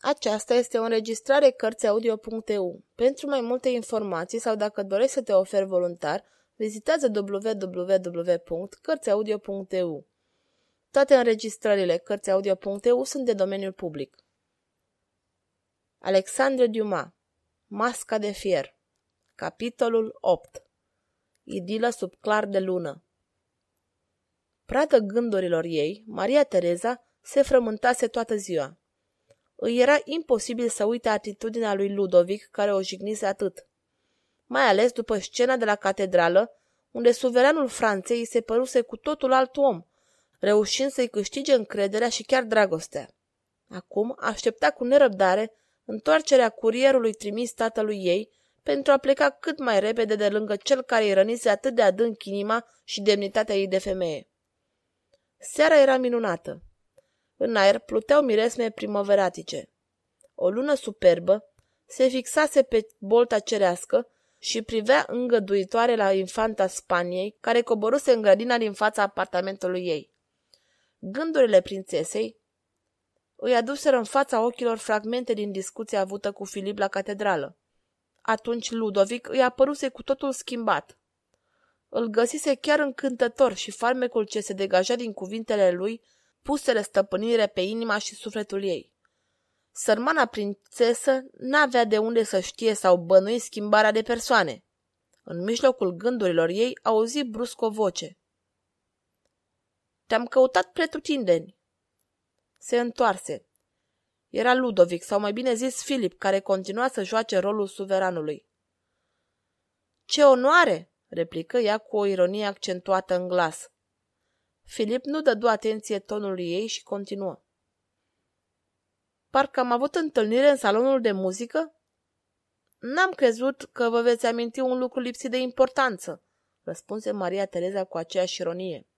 Aceasta este o înregistrare Cărțiaudio.eu. Pentru mai multe informații sau dacă dorești să te oferi voluntar, vizitează www.cărțiaudio.eu. Toate înregistrările Cărțiaudio.eu sunt de domeniul public. Alexandre Dumas Masca de fier Capitolul 8 Idilă sub clar de lună Pradă gândurilor ei, Maria Tereza se frământase toată ziua. Îi era imposibil să uite atitudinea lui Ludovic care o jignise atât. Mai ales după scena de la catedrală, unde suveranul Franței îi se păruse cu totul alt om, reușind să-i câștige încrederea și chiar dragostea. Acum aștepta cu nerăbdare întoarcerea curierului trimis tatălui ei pentru a pleca cât mai repede de lângă cel care îi rănise atât de adânc inima și demnitatea ei de femeie. Seara era minunată. În aer pluteau miresme primăveratice. O lună superbă se fixase pe bolta cerească și privea îngăduitoare la infanta Spaniei, care coboruse în grădina din fața apartamentului ei. Gândurile prințesei îi aduseră în fața ochilor fragmente din discuția avută cu Filip la catedrală. Atunci Ludovic îi apăruse cu totul schimbat. Îl găsise chiar încântător și farmecul ce se degaja din cuvintele lui pusele stăpânire pe inima și sufletul ei. Sărmana prințesă n-avea de unde să știe sau bănui schimbarea de persoane. În mijlocul gândurilor ei auzi brusc o voce. Te-am căutat pretutindeni. Se întoarse. Era Ludovic, sau mai bine zis Filip, care continua să joace rolul suveranului. Ce onoare!" replică ea cu o ironie accentuată în glas. Filip nu dădu atenție tonului ei și continuă. Parcă am avut întâlnire în salonul de muzică? N-am crezut că vă veți aminti un lucru lipsit de importanță, răspunse Maria Tereza cu aceeași ironie.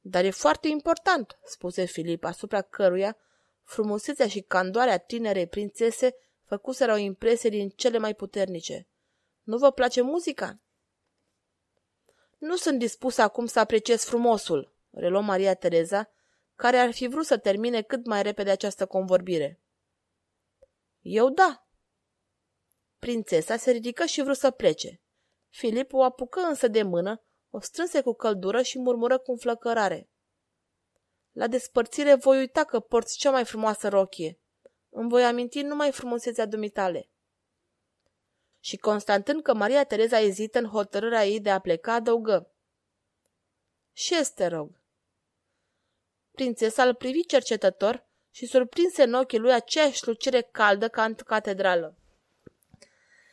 Dar e foarte important, spuse Filip, asupra căruia frumusețea și candoarea tinerei prințese făcuseră o impresie din cele mai puternice. Nu vă place muzica? Nu sunt dispus acum să apreciez frumosul, reluă Maria Tereza, care ar fi vrut să termine cât mai repede această convorbire. Eu da. Prințesa se ridică și vrut să plece. Filip o apucă însă de mână, o strânse cu căldură și murmură cu înflăcărare. La despărțire voi uita că porți cea mai frumoasă rochie. Îmi voi aminti numai frumusețea dumitale. Și constatând că Maria Tereza ezită în hotărârea ei de a pleca, adăugă. Și este rog. Prințesa îl privi cercetător și surprinse în ochii lui aceeași lucire caldă ca în catedrală.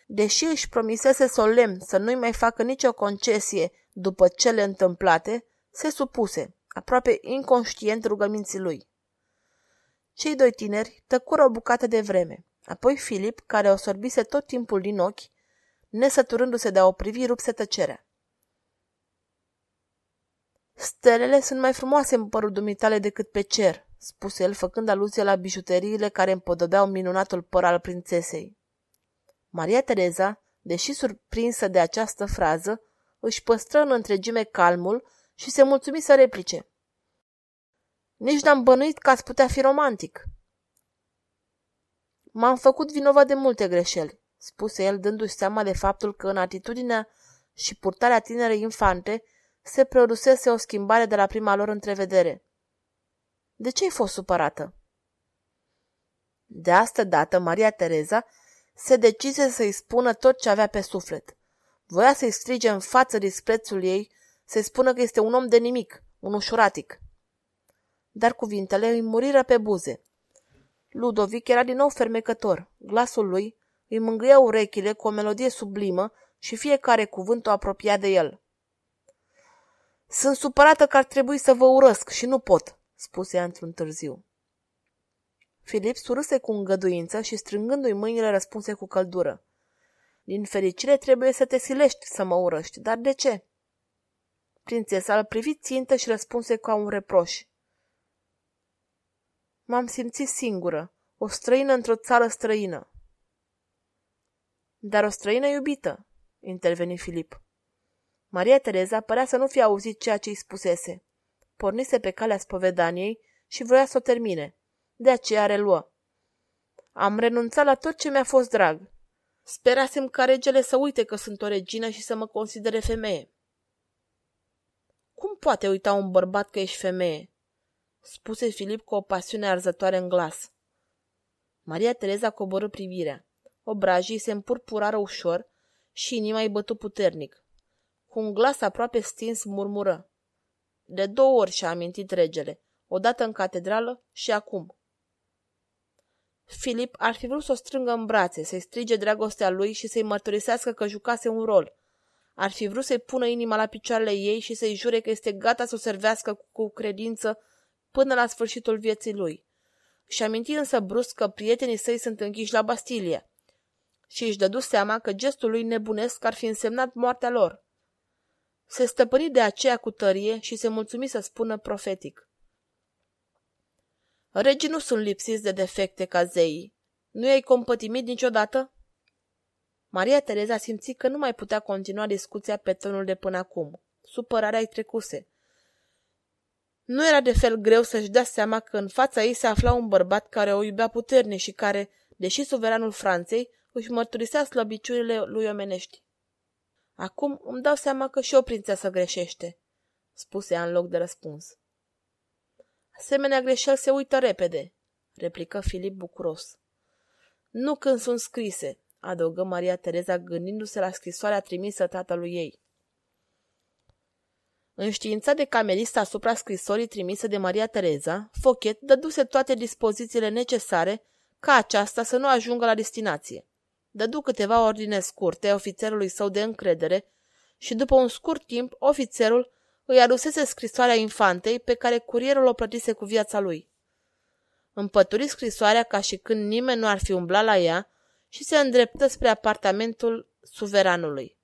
Deși își promisese solemn să nu-i mai facă nicio concesie după cele întâmplate, se supuse, aproape inconștient rugăminții lui. Cei doi tineri tăcură o bucată de vreme. Apoi Filip, care o sorbise tot timpul din ochi, nesăturându-se de a o privi, rupse tăcerea. Stelele sunt mai frumoase în părul dumitale decât pe cer, spuse el, făcând aluzie la bijuteriile care împodobeau minunatul păr al prințesei. Maria Tereza, deși surprinsă de această frază, își păstră în întregime calmul și se mulțumi să replice. Nici n-am bănuit că ați putea fi romantic. M-am făcut vinovat de multe greșeli, spuse el dându-și seama de faptul că în atitudinea și purtarea tinerei infante se produsese o schimbare de la prima lor întrevedere. De ce ai fost supărată? De asta dată, Maria Tereza se decise să-i spună tot ce avea pe suflet. Voia să-i strige în față disprețul ei, să-i spună că este un om de nimic, un ușuratic. Dar cuvintele îi muriră pe buze. Ludovic era din nou fermecător. Glasul lui îi mângâia urechile cu o melodie sublimă și fiecare cuvânt o apropia de el. Sunt supărată că ar trebui să vă urăsc și nu pot, spuse ea într-un târziu. Filip surâse cu îngăduință și strângându-i mâinile răspunse cu căldură. Din fericire trebuie să te silești să mă urăști, dar de ce? Prințesa îl privi țintă și răspunse ca un reproș. M-am simțit singură, o străină într-o țară străină. Dar o străină iubită, interveni Filip. Maria Tereza părea să nu fie auzit ceea ce îi spusese. Pornise pe calea spovedaniei și vroia să o termine. De aceea reluă. Am renunțat la tot ce mi-a fost drag. Sperasem ca regele să uite că sunt o regină și să mă considere femeie. Cum poate uita un bărbat că ești femeie? Spuse Filip cu o pasiune arzătoare în glas. Maria Tereza coborâ privirea. Obrajii se împurpurară ușor și inima îi bătu puternic. Cu un glas aproape stins murmură. De două ori și-a amintit regele, odată în catedrală și acum. Filip ar fi vrut să o strângă în brațe, să-i strige dragostea lui și să-i mărturisească că jucase un rol. Ar fi vrut să-i pună inima la picioarele ei și să-i jure că este gata să o servească cu credință până la sfârșitul vieții lui. Și aminti însă brusc că prietenii săi sunt închiși la Bastilie și își dădu seama că gestul lui nebunesc ar fi însemnat moartea lor. Se stăpâni de aceea cu tărie și se mulțumi să spună profetic. Regii nu sunt lipsiți de defecte ca zeii. Nu i-ai compătimit niciodată? Maria Tereza simți că nu mai putea continua discuția pe tonul de până acum. Supărarea îi trecuse. Nu era de fel greu să-și dea seama că în fața ei se afla un bărbat care o iubea puternic și care, deși suveranul Franței, își mărturisea slăbiciunile lui omenești. Acum îmi dau seama că și o prințesă greșește, spuse ea în loc de răspuns. Asemenea greșeli se uită repede, replică Filip bucuros. Nu când sunt scrise, adăugă Maria Tereza gândindu-se la scrisoarea trimisă tatălui ei. Înștiințat de camerist asupra scrisorii trimise de Maria Tereza, Fochet dăduse toate dispozițiile necesare ca aceasta să nu ajungă la destinație. Dădu câteva ordine scurte ofițerului său de încredere și după un scurt timp ofițerul îi adusese scrisoarea infantei pe care curierul o plătise cu viața lui. Împături scrisoarea ca și când nimeni nu ar fi umblat la ea și se îndreptă spre apartamentul suveranului.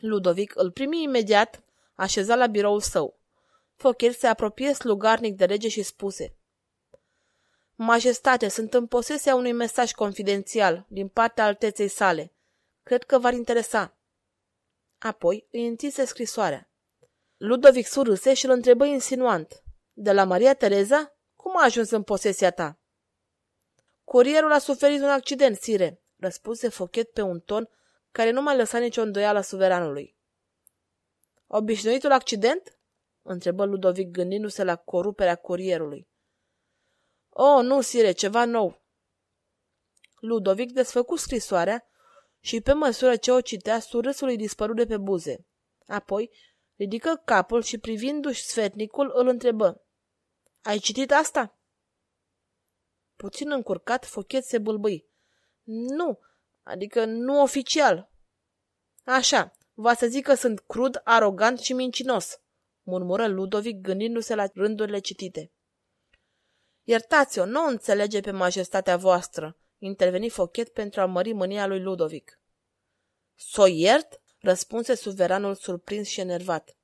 Ludovic îl primi imediat, așezat la biroul său. Focher se apropie slugarnic de rege și spuse Majestate, sunt în posesia unui mesaj confidențial din partea alteței sale. Cred că v-ar interesa. Apoi îi întinse scrisoarea. Ludovic surâse și îl întrebă insinuant. De la Maria Tereza? Cum a ajuns în posesia ta? Curierul a suferit un accident, sire, răspunse Fochet pe un ton care nu mai lăsa nicio îndoială suveranului. Obișnuitul accident? întrebă Ludovic gândindu-se la coruperea curierului. Oh, nu, sire, ceva nou. Ludovic desfăcu scrisoarea și pe măsură ce o citea, surâsul îi dispăru de pe buze. Apoi ridică capul și privindu-și sfetnicul îl întrebă. Ai citit asta? Puțin încurcat, Fochet se bâlbâi. Nu, adică nu oficial. Așa, va să zic că sunt crud, arogant și mincinos, murmură Ludovic gândindu-se la rândurile citite. Iertați-o, nu înțelege pe majestatea voastră, interveni Fochet pentru a mări mânia lui Ludovic. S-o iert? răspunse suveranul surprins și enervat.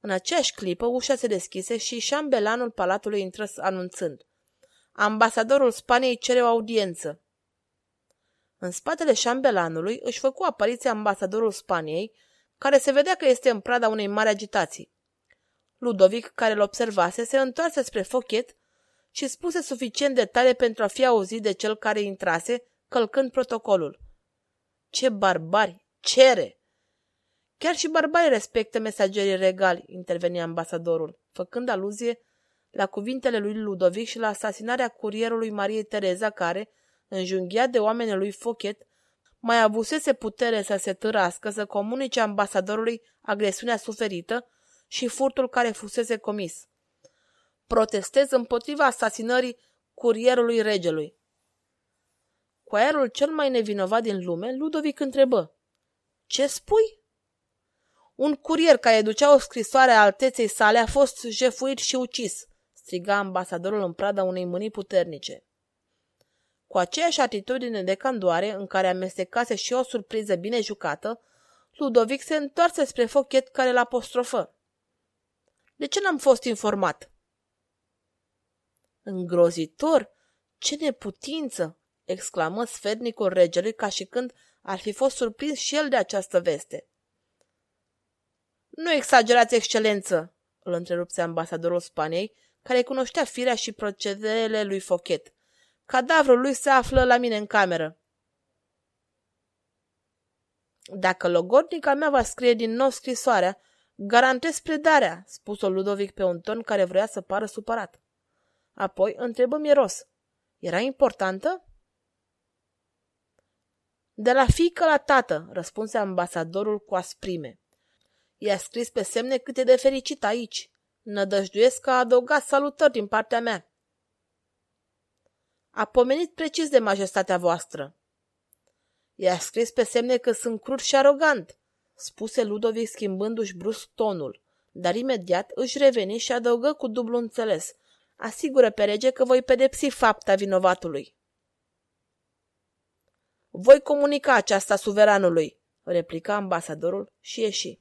În aceeași clipă, ușa se deschise și șambelanul palatului intră anunțând. Ambasadorul Spaniei cere o audiență. În spatele șambelanului își făcu apariția ambasadorul Spaniei, care se vedea că este în prada unei mari agitații. Ludovic, care îl observase, se întoarse spre Fochet și spuse suficient de tare pentru a fi auzit de cel care intrase, călcând protocolul. Ce barbari! Cere! Chiar și barbarii respectă mesagerii regali, interveni ambasadorul, făcând aluzie la cuvintele lui Ludovic și la asasinarea curierului Mariei Tereza, care, înjunghiat de oamenii lui Fochet, mai avusese putere să se târască, să comunice ambasadorului agresiunea suferită și furtul care fusese comis. Protestez împotriva asasinării curierului regelui. Cu aerul cel mai nevinovat din lume, Ludovic întrebă. Ce spui? Un curier care ducea o scrisoare a alteței sale a fost jefuit și ucis, striga ambasadorul în prada unei mâini puternice. Cu aceeași atitudine de candoare, în care amestecase și o surpriză bine jucată, Ludovic se întoarse spre Fochet care l apostrofă. De ce n-am fost informat? Îngrozitor? Ce neputință! exclamă sfednicul regelui ca și când ar fi fost surprins și el de această veste. Nu exagerați, excelență, îl întrerupse ambasadorul Spaniei, care cunoștea firea și procedele lui Fochet. Cadavrul lui se află la mine în cameră. Dacă logodnica mea va scrie din nou scrisoarea, garantez predarea, spus-o Ludovic pe un ton care vrea să pară supărat. Apoi întrebă miros. Era importantă? De la fică la tată, răspunse ambasadorul cu asprime. I-a scris pe semne cât e de fericit aici. Nădăjduiesc că a adăugat salutări din partea mea. A pomenit precis de majestatea voastră. I-a scris pe semne că sunt crud și arogant, spuse Ludovic schimbându-și brusc tonul, dar imediat își reveni și adăugă cu dublu înțeles. Asigură pe rege că voi pedepsi fapta vinovatului. Voi comunica aceasta suveranului, replica ambasadorul și ieși.